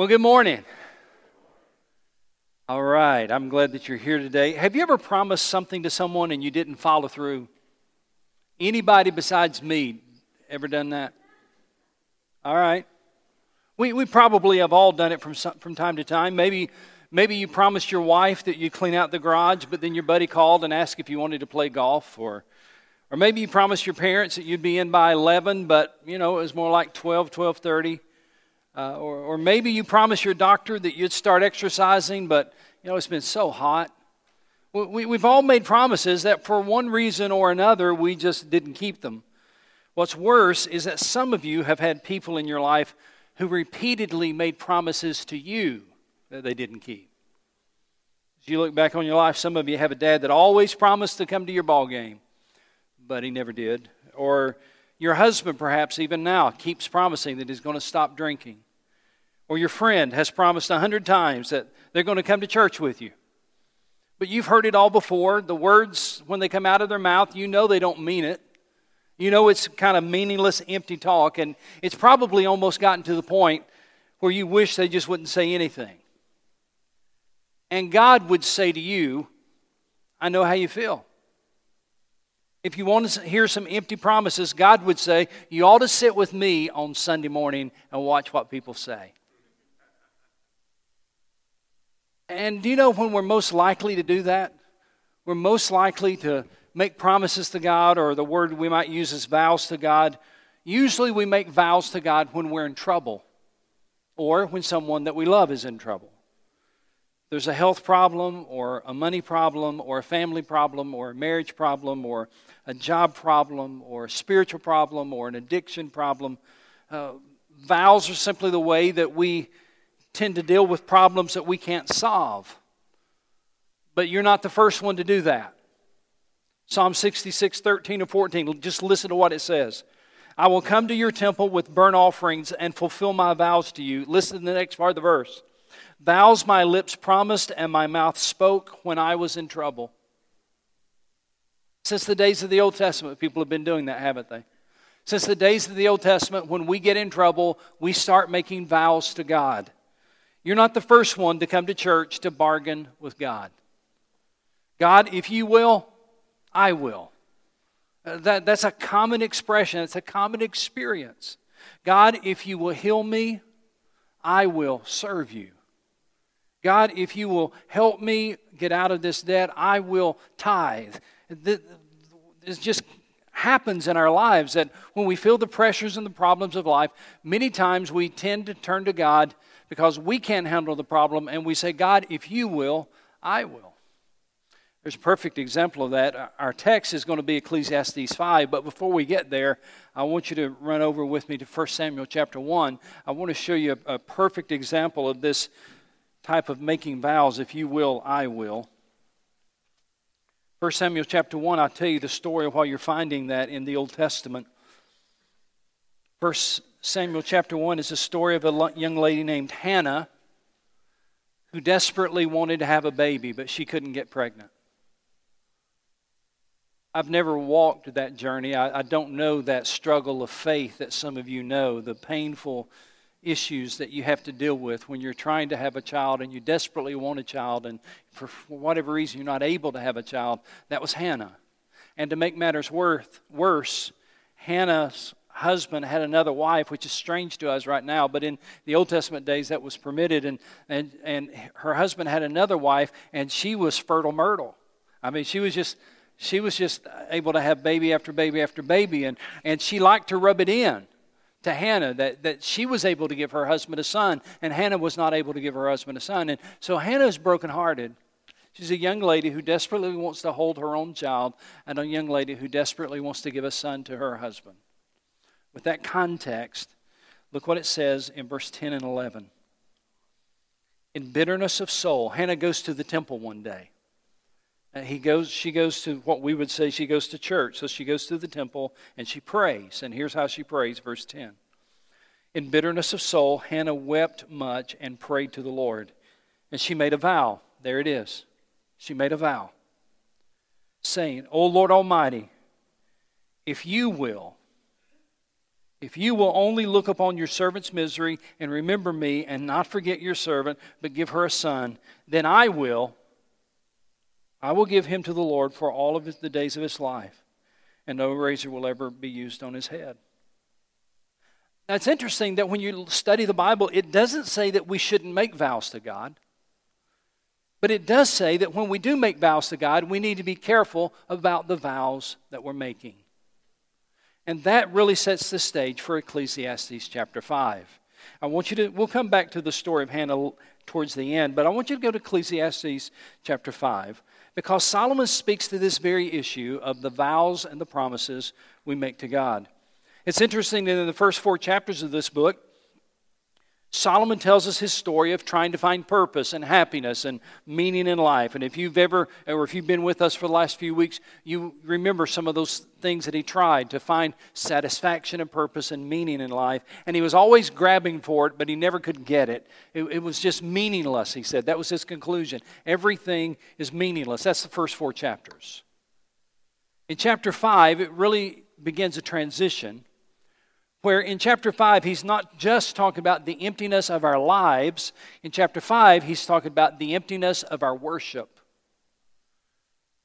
Well, good morning. All right, I'm glad that you're here today. Have you ever promised something to someone and you didn't follow through? Anybody besides me ever done that? All right. We, we probably have all done it from, from time to time. Maybe, maybe you promised your wife that you'd clean out the garage, but then your buddy called and asked if you wanted to play golf. Or, or maybe you promised your parents that you'd be in by 11, but, you know, it was more like 12, 12.30. Uh, or, or maybe you promised your doctor that you'd start exercising, but you know it's been so hot. We, we've all made promises that for one reason or another we just didn't keep them. What's worse is that some of you have had people in your life who repeatedly made promises to you that they didn't keep. As you look back on your life, some of you have a dad that always promised to come to your ball game, but he never did. Or your husband, perhaps even now, keeps promising that he's going to stop drinking. Or your friend has promised a hundred times that they're going to come to church with you. But you've heard it all before. The words, when they come out of their mouth, you know they don't mean it. You know it's kind of meaningless, empty talk. And it's probably almost gotten to the point where you wish they just wouldn't say anything. And God would say to you, I know how you feel. If you want to hear some empty promises, God would say, You ought to sit with me on Sunday morning and watch what people say. And do you know when we're most likely to do that? We're most likely to make promises to God, or the word we might use is vows to God. Usually we make vows to God when we're in trouble or when someone that we love is in trouble there's a health problem or a money problem or a family problem or a marriage problem or a job problem or a spiritual problem or an addiction problem, uh, vows are simply the way that we tend to deal with problems that we can't solve. But you're not the first one to do that. Psalm 66, 13 and 14, just listen to what it says. I will come to your temple with burnt offerings and fulfill my vows to you. Listen to the next part of the verse. Vows my lips promised and my mouth spoke when I was in trouble. Since the days of the Old Testament, people have been doing that, haven't they? Since the days of the Old Testament, when we get in trouble, we start making vows to God. You're not the first one to come to church to bargain with God. God, if you will, I will. Uh, that, that's a common expression, it's a common experience. God, if you will heal me, I will serve you. God, if you will help me get out of this debt, I will tithe. This just happens in our lives that when we feel the pressures and the problems of life, many times we tend to turn to God because we can't handle the problem and we say, God, if you will, I will. There's a perfect example of that. Our text is going to be Ecclesiastes 5, but before we get there, I want you to run over with me to 1 Samuel chapter 1. I want to show you a, perfect example of this type of making vows, if you will, I will. 1 Samuel chapter 1, I'll tell you the story while you're finding that in the Old Testament. 1 Samuel chapter 1 is a story of a young lady named Hannah who desperately wanted to have a baby, but she couldn't get pregnant. I've never walked that journey. I, I don't know that struggle of faith that some of you know, the painful issues that you have to deal with when you're trying to have a child and you desperately want a child, and for whatever reason you're not able to have a child. That was Hannah. And to make matters worth, worse, Hannah's husband had another wife, which is strange to us right now, but in the Old Testament days that was permitted. And, and, and her husband had another wife, and she was fertile myrtle. I mean, she was just she was just able to have baby after baby after baby, and, and she liked to rub it in to Hannah that, that she was able to give her husband a son, and Hannah was not able to give her husband a son. And so Hannah is brokenhearted. She's a young lady who desperately wants to hold her own child, and a young lady who desperately wants to give a son to her husband. With that context, look what it says in verse 10 and 11. In bitterness of soul, Hannah goes to the temple one day. And he goes, she goes to what we would say she goes to church. So she goes to the temple and she prays. And here's how she prays, verse 10. In bitterness of soul, Hannah wept much and prayed to the Lord. And she made a vow. There it is. She made a vow, saying, O Lord Almighty, if you will, If you will only look upon your servant's misery and remember me and not forget your servant, but give her a son, then I will, I will give him to the Lord for all of the days of his life, and no razor will ever be used on his head. Now, it's interesting that when you study the Bible, it doesn't say that we shouldn't make vows to God. But it does say that when we do make vows to God, we need to be careful about the vows that we're making. And that really sets the stage for Ecclesiastes chapter 5. I want you to, we'll come back to the story of Hannah towards the end, but I want you to go to Ecclesiastes chapter 5 because Solomon speaks to this very issue of the vows and the promises we make to God. It's interesting that in the first four chapters of this book, Solomon tells us his story of trying to find purpose and happiness and meaning in life. And if you've ever, or if you've been with us for the last few weeks, you remember some of those things that he tried to find satisfaction and purpose and meaning in life. And he was always grabbing for it, but he never could get it. It, it was just meaningless, he said. That was his conclusion. Everything is meaningless. That's the first four chapters. In chapter 5, it really begins a transition where in chapter 5, he's not just talking about the emptiness of our lives. In chapter 5, he's talking about the emptiness of our worship.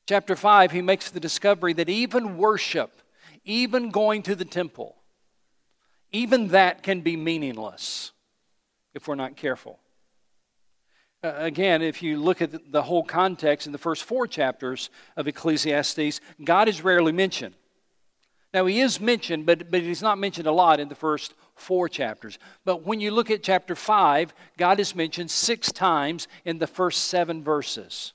Chapter 5, he makes the discovery that even worship, even going to the temple, even that can be meaningless if we're not careful. Uh, again, if you look at the whole context in the first four chapters of Ecclesiastes, God is rarely mentioned. Now, he is mentioned, but, but he's not mentioned a lot in the first four chapters. But when you look at chapter 5, God is mentioned six times in the first seven verses.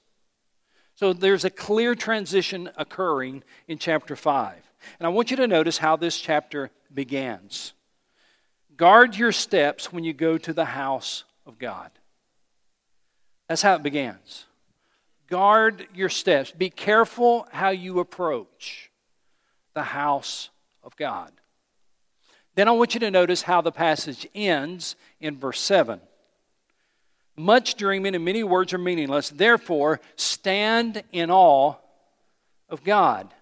So there's a clear transition occurring in chapter 5. And I want you to notice how this chapter begins. Guard your steps when you go to the house of God. That's how it begins. Guard your steps. Be careful how you approach the house of God. Then I want you to notice how the passage ends in verse 7. Much dreaming and many words are meaningless. Therefore, stand in awe of God.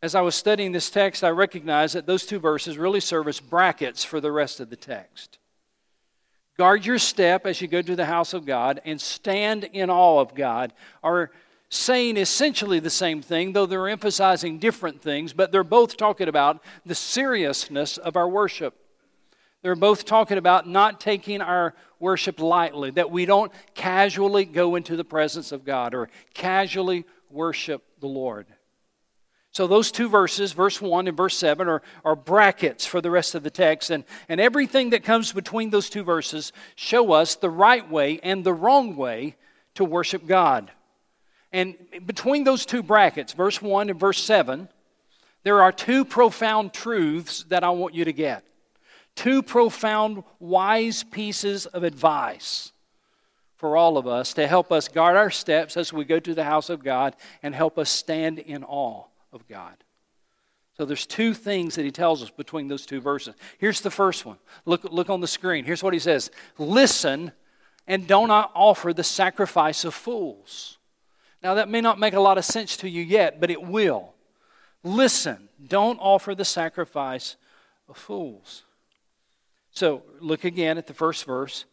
As I was studying this text, I recognized that those two verses really serve as brackets for the rest of the text. Guard your step as you go to the house of God and stand in awe of God are saying essentially the same thing, though they're emphasizing different things, but they're both talking about the seriousness of our worship. They're both talking about not taking our worship lightly, that we don't casually go into the presence of God or casually worship the Lord. So, those two verses, verse 1 and verse 7, are, are brackets for the rest of the text. And, and everything that comes between those two verses show us the right way and the wrong way to worship God. And between those two brackets, verse 1 and verse 7, there are two profound truths that I want you to get. Two profound, wise pieces of advice for all of us to help us guard our steps as we go to the house of God and help us stand in awe of God. So there's two things that he tells us between those two verses. Here's the first one. Look, look on the screen. Here's what he says Listen and don't offer the sacrifice of fools. Now, that may not make a lot of sense to you yet, but it will. Listen, don't offer the sacrifice of fools. So, look again at the first verse.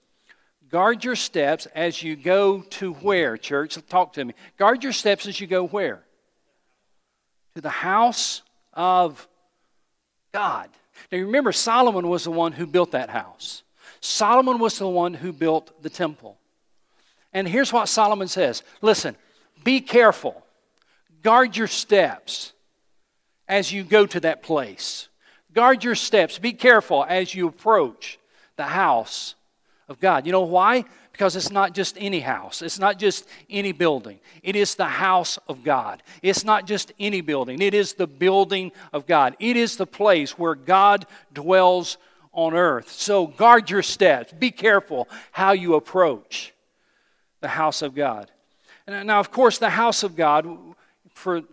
Guard your steps as you go to where, church? Talk to me. Guard your steps as you go where? To the house of God. Now, remember, Solomon was the one who built that house. Solomon was the one who built the temple. And here's what Solomon says Listen, be careful. Guard your steps as you go to that place. Guard your steps. Be careful as you approach the house of God. You know why? Because it's not just any house, it's not just any building. It is the house of God. It's not just any building, it is the building of God. It is the place where God dwells on earth. So guard your steps. Be careful how you approach the house of God. Uh, now, of course, the house of God for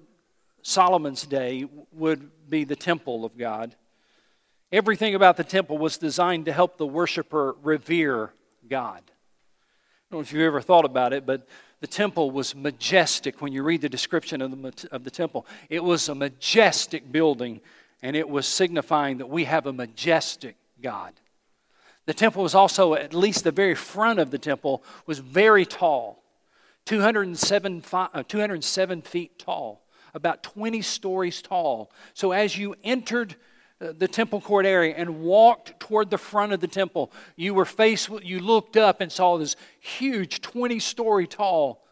Solomon's day would be the temple of God. Everything about the temple was designed to help the worshiper revere God. I don't know if you've ever thought about it, but the temple was majestic when you read the description of the, of the temple. It was a majestic building, and it was signifying that we have a majestic God. The temple was also, at least the very front of the temple, was very tall 207, uh, 207 feet tall, about 20 stories tall. So as you entered uh, the temple court area and walked toward the front of the temple, you were faced, with, you looked up and saw this huge 20 story tall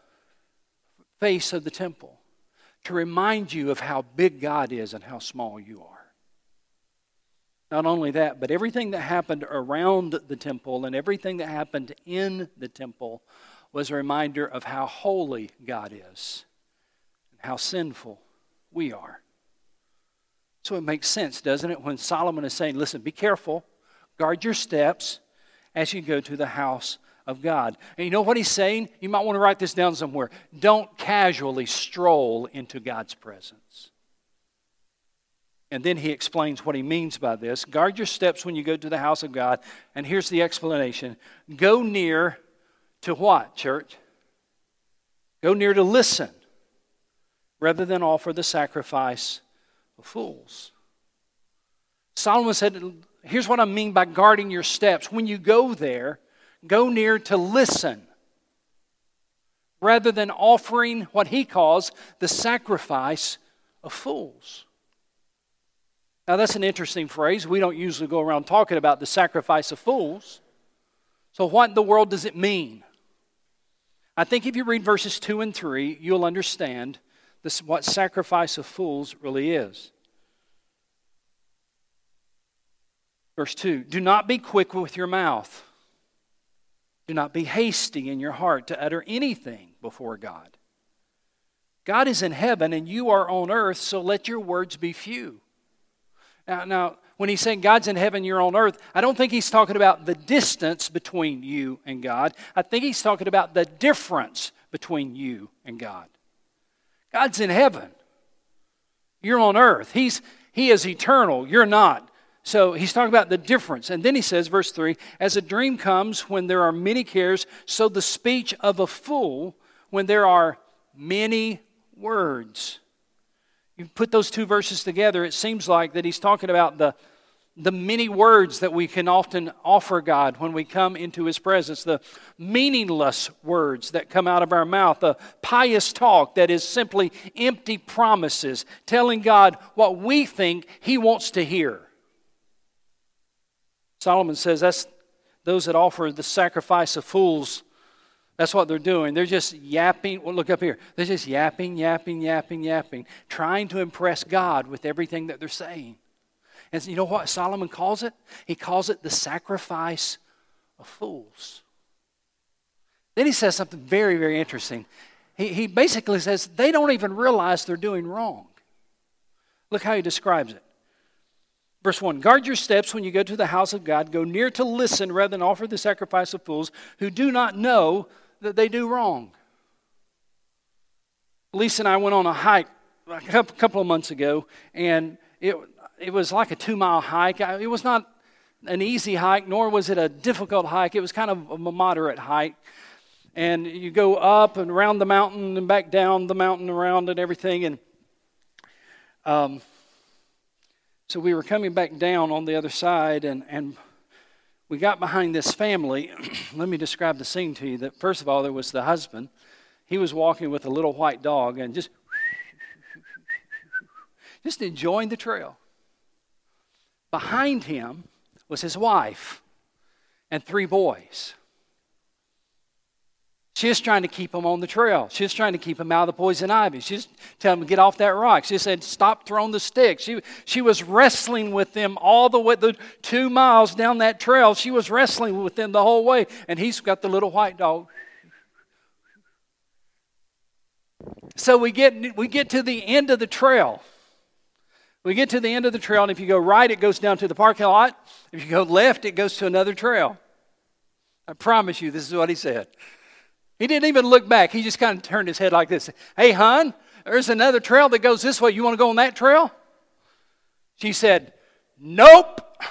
face of the temple to remind you of how big God is and how small you are. Not only that, but everything that happened around the temple and everything that happened in the temple was a reminder of how holy God is and how sinful we are. So it makes sense, doesn't it, when Solomon is saying, listen, be careful, guard your steps as you go to the house of God. And you know what he's saying? You might want to write this down somewhere. Don't casually stroll into God's presence. And then he explains what he means by this. Guard your steps when you go to the house of God. And here's the explanation Go near to what, church? Go near to listen rather than offer the sacrifice of fools. Solomon said, Here's what I mean by guarding your steps. When you go there, go near to listen rather than offering what he calls the sacrifice of fools. Now, that's an interesting phrase. We don't usually go around talking about the sacrifice of fools. So, what in the world does it mean? I think if you read verses 2 and 3, you'll understand this, what sacrifice of fools really is. Verse 2 Do not be quick with your mouth, do not be hasty in your heart to utter anything before God. God is in heaven and you are on earth, so let your words be few. Now, now, when he's saying God's in heaven, you're on earth, I don't think he's talking about the distance between you and God. I think he's talking about the difference between you and God. God's in heaven. You're on earth. He's, he is eternal. You're not. So he's talking about the difference. And then he says, verse 3 As a dream comes when there are many cares, so the speech of a fool when there are many words you put those two verses together, it seems like that he's talking about the, the many words that we can often offer God when we come into his presence, the meaningless words that come out of our mouth, the pious talk that is simply empty promises, telling God what we think he wants to hear. Solomon says that's those that offer the sacrifice of fools that's what they're doing. They're just yapping. Well, look up here. They're just yapping, yapping, yapping, yapping, trying to impress God with everything that they're saying. And you know what Solomon calls it? He calls it the sacrifice of fools. Then he says something very, very interesting. He, he basically says they don't even realize they're doing wrong. Look how he describes it. Verse 1 Guard your steps when you go to the house of God. Go near to listen rather than offer the sacrifice of fools who do not know that they do wrong. Lisa and I went on a hike a couple of months ago, and it, it was like a two mile hike. It was not an easy hike, nor was it a difficult hike. It was kind of a moderate hike. And you go up and around the mountain and back down the mountain around and everything. And um, so we were coming back down on the other side, and, and we got behind this family. Let me describe the scene to you. That first of all, there was the husband. He was walking with a little white dog and just just enjoying the trail. Behind him was his wife and three boys. She's trying to keep him on the trail. She's trying to keep him out of the poison ivy. She's telling him to get off that rock. She said, "Stop throwing the stick." She she was wrestling with them all the way the two miles down that trail. She was wrestling with them the whole way, and he's got the little white dog. So we get we get to the end of the trail. We get to the end of the trail, and if you go right, it goes down to the parking lot. If you go left, it goes to another trail. I promise you, this is what he said. He didn't even look back. He just kind of turned his head like this. Hey, hon, there's another trail that goes this way. You want to go on that trail? She said, Nope.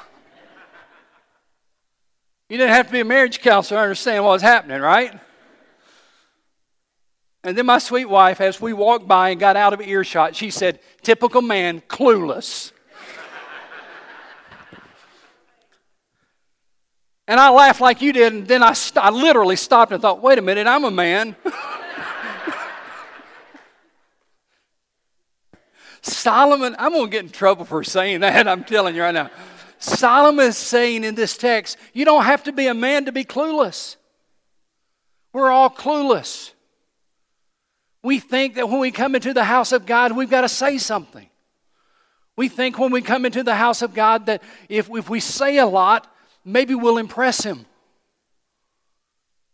you didn't have to be a marriage counselor to understand what was happening, right? And then my sweet wife, as we walked by and got out of earshot, she said, Typical man, clueless. And I laughed like you did, and then I, st- I literally stopped and thought, wait a minute, I'm a man. Solomon, I'm going to get in trouble for saying that, I'm telling you right now. Solomon is saying in this text, you don't have to be a man to be clueless. We're all clueless. We think that when we come into the house of God, we've got to say something. We think when we come into the house of God that if, if we say a lot, maybe we'll impress Him.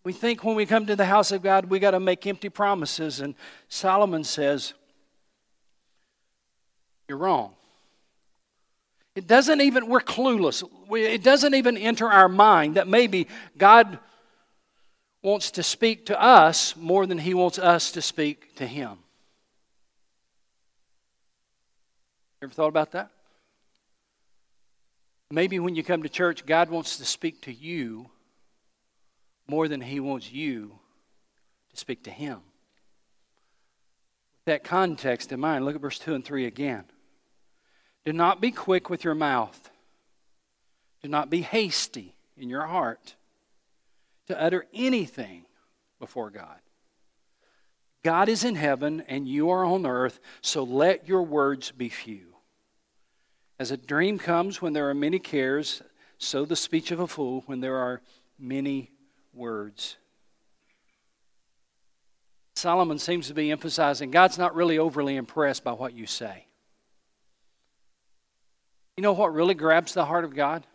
We think when we come to the house of God, we got to make empty promises. And Solomon says, You're wrong. It doesn't even, we're clueless. It doesn't even enter our mind that maybe God wants to speak to us more than He wants us to speak to Him. Ever thought about that? Maybe when you come to church, God wants to speak to you more than He wants you to speak to Him. With that context in mind, look at verse 2 and 3 again. Do not be quick with your mouth, do not be hasty in your heart to utter anything before God. God is in heaven and you are on earth, so let your words be few. As a dream comes when there are many cares, so the speech of a fool when there are many words. Solomon seems to be emphasizing God's not really overly impressed by what you say. You know what really grabs the heart of God?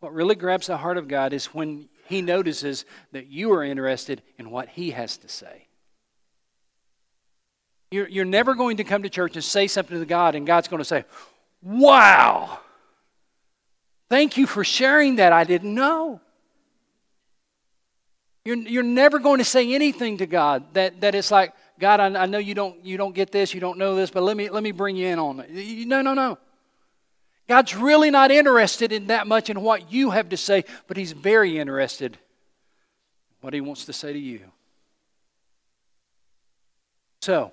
What really grabs the heart of God is when He notices that you are interested in what He has to say. You're, you're never going to come to church and say something to God, and God's going to say, Wow. Thank you for sharing that. I didn't know. You're, you're never going to say anything to God that, that it's like, God, I, I know you don't, you don't get this, you don't know this, but let me, let me bring you in on it. No, no, no. God's really not interested in that much in what you have to say, but He's very interested in what He wants to say to you. So,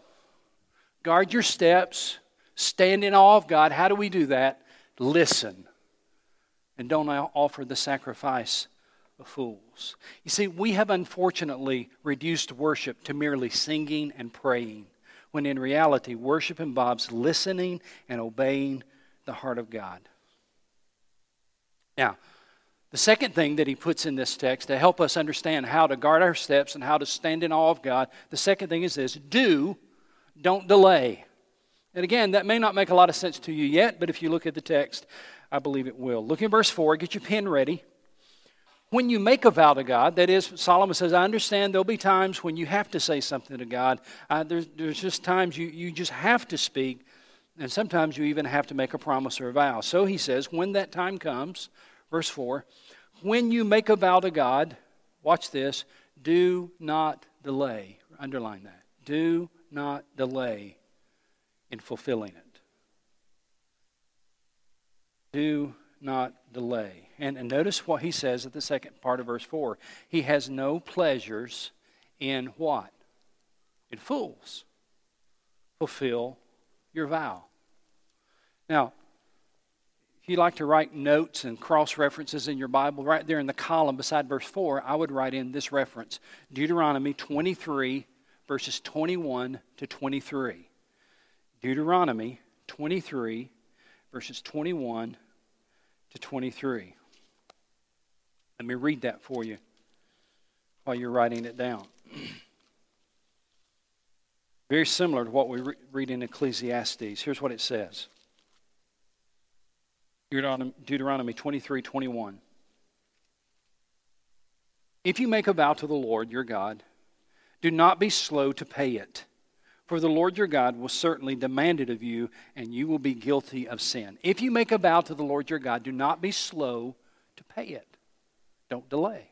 guard your steps, stand in awe of God. How do we do that? Listen. And don't offer the sacrifice of fools. You see, we have unfortunately reduced worship to merely singing and praying, when in reality, worship involves listening and obeying the heart of God. Now, the second thing that he puts in this text to help us understand how to guard our steps and how to stand in awe of God, the second thing is this do, don't delay. And again, that may not make a lot of sense to you yet, but if you look at the text, I believe it will. Look in verse 4, get your pen ready. When you make a vow to God, that is, Solomon says, I understand there'll be times when you have to say something to God. Uh, there's, there's just times you, you just have to speak, and sometimes you even have to make a promise or a vow. So he says, when that time comes, verse 4, when you make a vow to God, watch this, do not delay. Underline that. Do not delay in fulfilling it. Do not delay. And, and notice what he says at the second part of verse 4. He has no pleasures in what? In fools. Fulfill your vow. Now, if you like to write notes and cross references in your Bible, right there in the column beside verse 4, I would write in this reference Deuteronomy 23, verses 21 to 23. Deuteronomy 23, verses 21 to 23. Let me read that for you while you're writing it down. Very similar to what we read in Ecclesiastes. Here's what it says Deuteronomy 23 21. If you make a vow to the Lord your God, do not be slow to pay it for the Lord your God will certainly demand it of you, and you will be guilty of sin. If you make a vow to the Lord your God, do not be slow to pay it. Don't delay.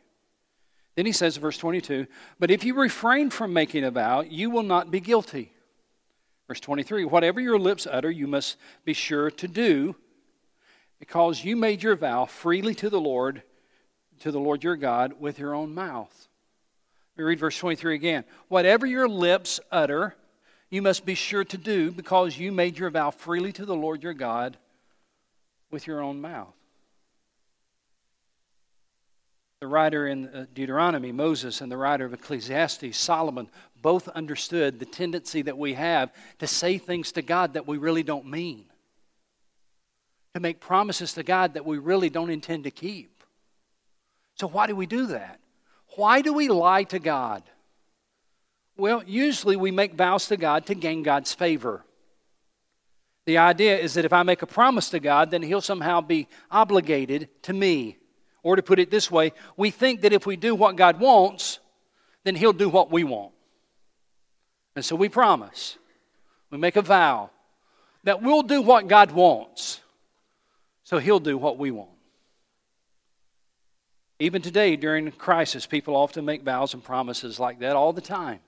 Then he says, verse 22, But if you refrain from making a vow, you will not be guilty. Verse 23, Whatever your lips utter, you must be sure to do, because you made your vow freely to the Lord, to the Lord your God, with your own mouth. Me read verse 23 again. Whatever your lips utter, you must be sure to do because you made your vow freely to the Lord your God with your own mouth. The writer in uh, Deuteronomy, Moses, and the writer of Ecclesiastes, Solomon, both understood the tendency that we have to say things to God that we really don't mean, to make promises to God that we really don't intend to keep. So, why do we do that? Why do we lie to God? Well, usually we make vows to God to gain God's favor. The idea is that if I make a promise to God, then He'll somehow be obligated to me. Or to put it this way, we think that if we do what God wants, then He'll do what we want. And so we promise, we make a vow that we'll do what God wants, so He'll do what we want. Even today, during crisis, people often make vows and promises like that all the time.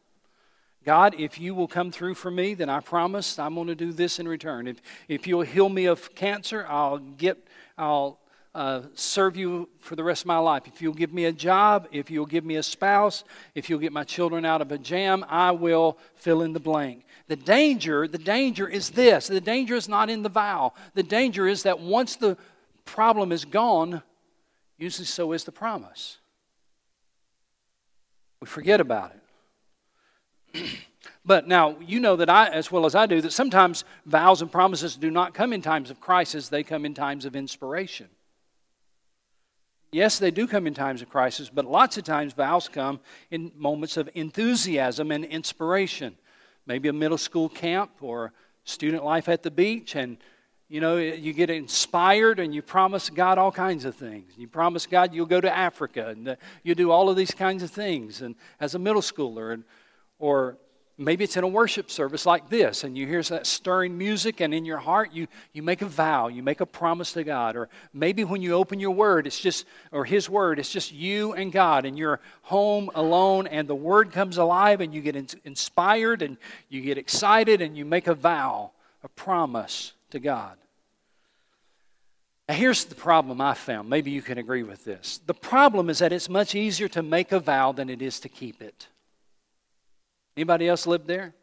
God, if you will come through for me, then I promise I'm going to do this in return. If, if you'll heal me of cancer, I'll get, I'll uh, serve you for the rest of my life. If you'll give me a job, if you'll give me a spouse, if you'll get my children out of a jam, I will fill in the blank. The danger, the danger is this. The danger is not in the vow. The danger is that once the problem is gone, usually so is the promise. We forget about it. but now, you know that I, as well as I do, that sometimes vows and promises do not come in times of crisis, they come in times of inspiration. Yes, they do come in times of crisis, but lots of times vows come in moments of enthusiasm and inspiration. Maybe a middle school camp or student life at the beach, and you know, you get inspired and you promise God all kinds of things. You promise God you'll go to Africa and you do all of these kinds of things. And as a middle schooler, and or maybe it's in a worship service like this, and you hear that stirring music, and in your heart, you, you make a vow, you make a promise to God. Or maybe when you open your word, it's just, or His word, it's just you and God, and you're home alone, and the word comes alive, and you get in- inspired, and you get excited, and you make a vow, a promise to God. Now, here's the problem I found. Maybe you can agree with this. The problem is that it's much easier to make a vow than it is to keep it. Anybody else live there?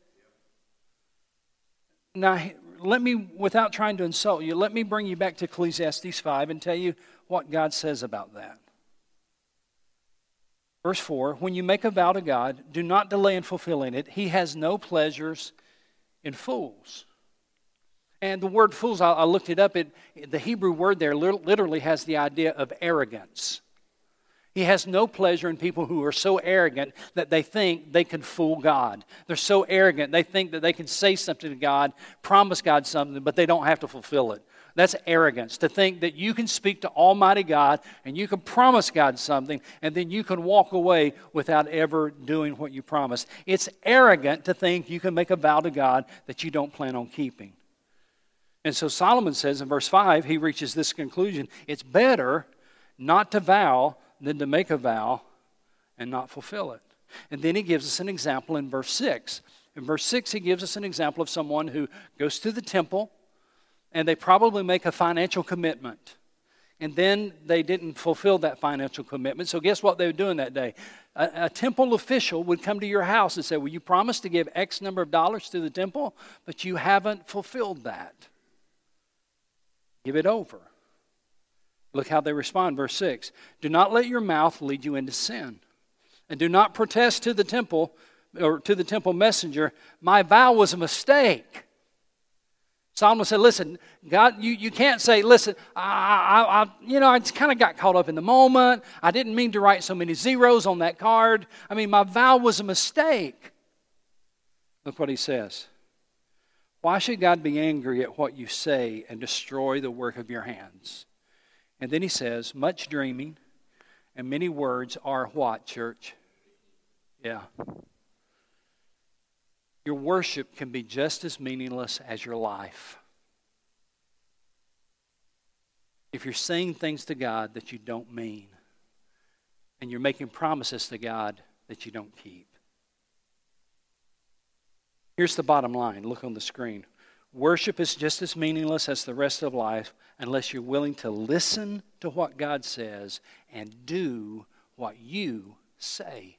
Now, let me, without trying to insult you, let me bring you back to Ecclesiastes 5 and tell you what God says about that. Verse 4 When you make a vow to God, do not delay in fulfilling it. He has no pleasures in fools. And the word fools, I, looked it up. It, the Hebrew word there literally has the idea of arrogance. He has no pleasure in people who are so arrogant that they think they can fool God. They're so arrogant, they think that they can say something to God, promise God something, but they don't have to fulfill it. That's arrogance to think that you can speak to Almighty God and you can promise God something and then you can walk away without ever doing what you promised. It's arrogant to think you can make a vow to God that you don't plan on keeping. And so Solomon says in verse 5, he reaches this conclusion it's better not to vow than to make a vow and not fulfill it. And then he gives us an example in verse 6. In verse 6, he gives us an example of someone who goes to the temple and they probably make a financial commitment. And then they didn't fulfill that financial commitment. So, guess what they were doing that day? A, a, temple official would come to your house and say, Well, you promised to give X number of dollars to the temple, but you haven't fulfilled that. Give it over. Look how they respond, verse 6. Do not let your mouth lead you into sin. And do not protest to the temple or to the temple messenger, my vow was a mistake. Solomon said, Listen, God, you, you can't say, Listen, I, I, I you know, I just kind of got caught up in the moment. I didn't mean to write so many zeros on that card. I mean, my vow was a mistake. Look what he says. Why should God be angry at what you say and destroy the work of your hands? And then he says, much dreaming and many words are what, church? Yeah. Your worship can be just as meaningless as your life. If you're saying things to God that you don't mean, and you're making promises to God that you don't keep. Here's the bottom line look on the screen. Worship is just as meaningless as the rest of life unless you're willing to listen to what God says and do what you say.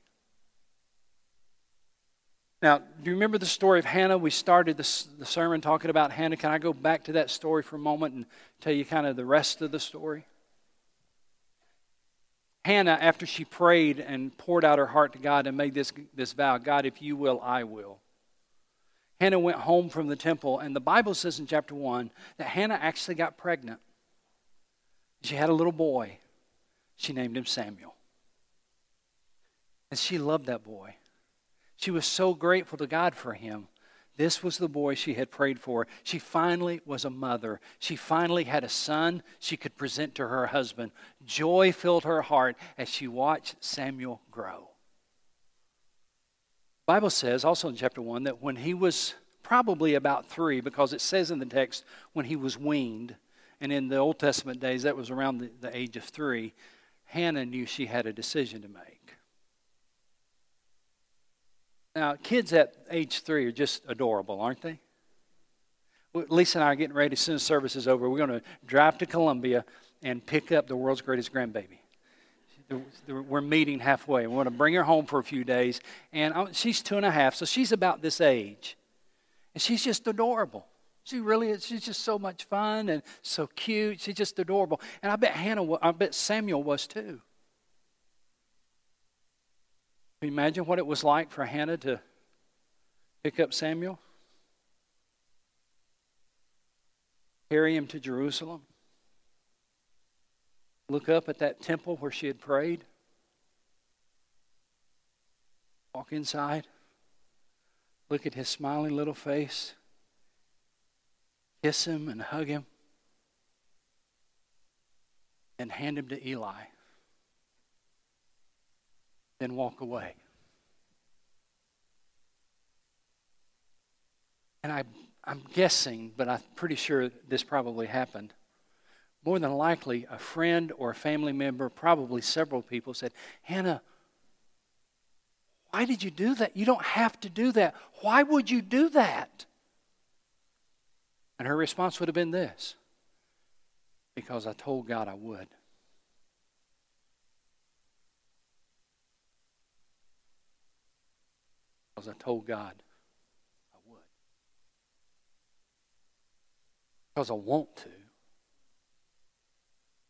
Now, do you remember the story of Hannah? We started this, the sermon talking about Hannah. Can I go back to that story for a moment and tell you kind of the rest of the story? Hannah, after she prayed and poured out her heart to God and made this, this vow God, if you will, I will. Hannah went home from the temple, and the Bible says in chapter 1 that Hannah actually got pregnant. She had a little boy. She named him Samuel. And she loved that boy. She was so grateful to God for him. This was the boy she had prayed for. She finally was a mother. She finally had a son she could present to her husband. Joy filled her heart as she watched Samuel grow. Bible says also in chapter 1 that when he was probably about three, because it says in the text when he was weaned, and in the Old Testament days that was around the, the age of three, Hannah knew she had a decision to make. Now, kids at age three are just adorable, aren't they? Lisa and I are getting ready as soon as service is over. We're going to drive to Columbia and pick up the world's greatest grandbaby. We're meeting halfway. We want to bring her home for a few days. And she's two and a half, so she's about this age. And she's just adorable. She really is. She's just so much fun and so cute. She's just adorable. And I bet Hannah, I bet Samuel was too. Imagine what it was like for Hannah to pick up Samuel? Carry him to Jerusalem? Look up at that temple where she had prayed? Walk inside? Look at his smiling little face? Kiss him and hug him? And hand him to Eli? then walk away. And I, I'm guessing, but I'm pretty sure this probably happened. More than likely, a friend or a family member, probably several people, said, Hannah, why did you do that? You don't have to do that. Why would you do that? And her response would have been this because I told God I would. because I told God I would. Because I want to.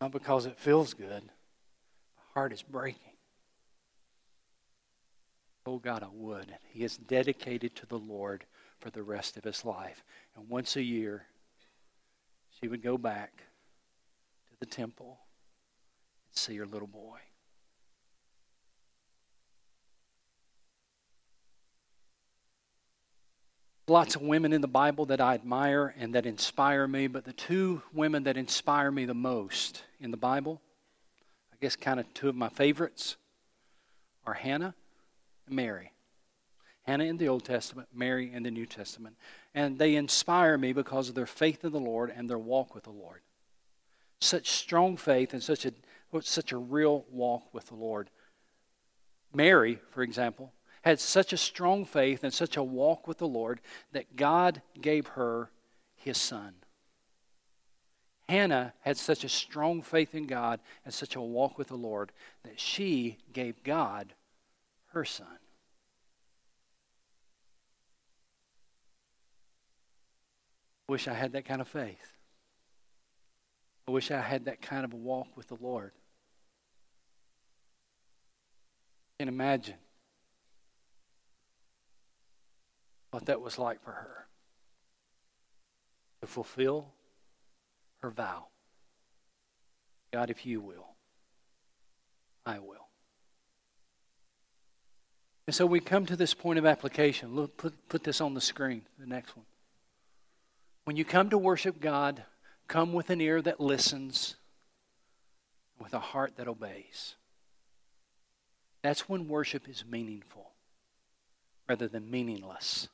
Not because it feels good. My heart is breaking. Oh God I would. He is dedicated to the Lord for the rest of his life. And once a year, she would go back to the temple and see her little boy. Lots of women in the Bible that I admire and that inspire me, but the two women that inspire me the most in the Bible, I guess kind of two of my favorites, are Hannah and Mary. Hannah in the Old Testament, Mary in the New Testament. And they inspire me because of their faith in the Lord and their walk with the Lord. Such strong faith and such a, such a real walk with the Lord. Mary, for example, had such a strong faith and such a walk with the Lord that God gave her his son. Hannah had such a strong faith in God and such a walk with the Lord that she gave God her son. Wish I had that kind of faith. I wish I had that kind of a walk with the Lord. I can imagine what that was like for her to fulfill her vow. God, if you will, I will. And so we come to this point of application. Look, put, put this on the screen, the next one. When you come to worship God, come with an ear that listens, with a heart that obeys. That's when worship is meaningful rather than meaningless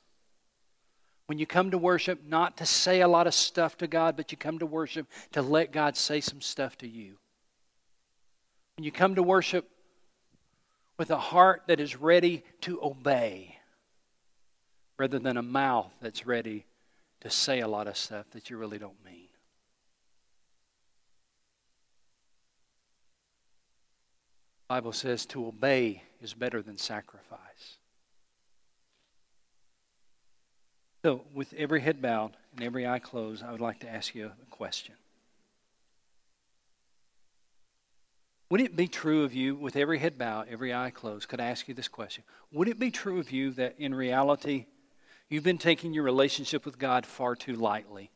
when you come to worship, not to say a lot of stuff to God, but you come to worship to let God say some stuff to you. When you come to worship with a heart that is ready to obey, rather than a mouth that's ready to say a lot of stuff that you really don't mean. Bible says to obey is better than sacrifice. So, with every head bowed and every eye closed, I would like to ask you a question. Would it be true of you, with every head bowed, every eye closed, could I ask you this question? Would it be true of you that in reality, you've been taking your relationship with God far too lightly?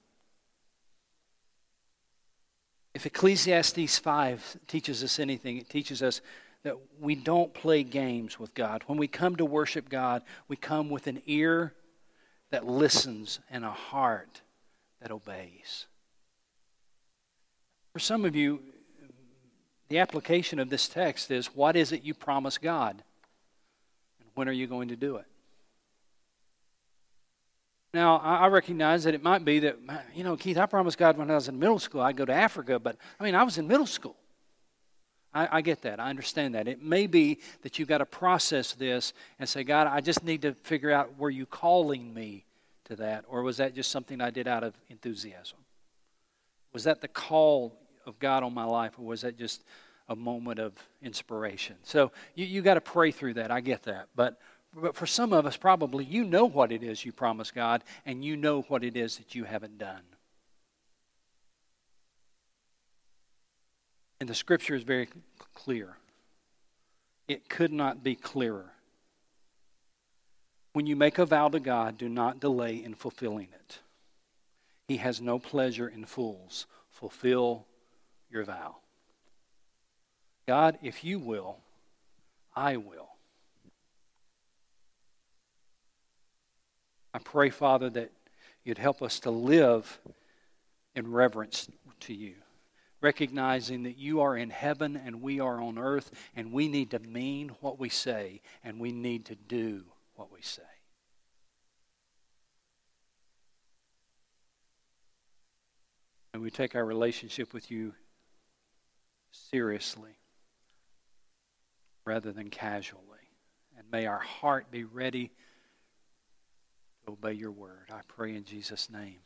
If Ecclesiastes 5 teaches us anything, it teaches us that we don't play games with God. When we come to worship God, we come with an ear that listens and a heart that obeys. For some of you, the application of this text is what is it you promise God? And when are you going to do it? Now, I recognize that it might be that, you know, Keith, I promised God when I was in middle school I'd go to Africa, but I mean, I was in middle school. I, I, get that. I understand that. It may be that you've got to process this and say, God, I just need to figure out were you calling me to that, or was that just something I did out of enthusiasm? Was that the call of God on my life, or was that just a moment of inspiration? So you, you got to pray through that. I get that. But, but for some of us, probably you know what it is you promised God, and you know what it is that you haven't done. And the scripture is very clear. It could not be clearer. When you make a vow to God, do not delay in fulfilling it. He has no pleasure in fools. Fulfill your vow. God, if you will, I will. I pray, Father, that you'd help us to live in reverence to you, recognizing that you are in heaven and we are on earth, and we need to mean what we say and we need to do what we say. And we take our relationship with you seriously rather than casually. And may our heart be ready to obey your word. I pray in Jesus' name.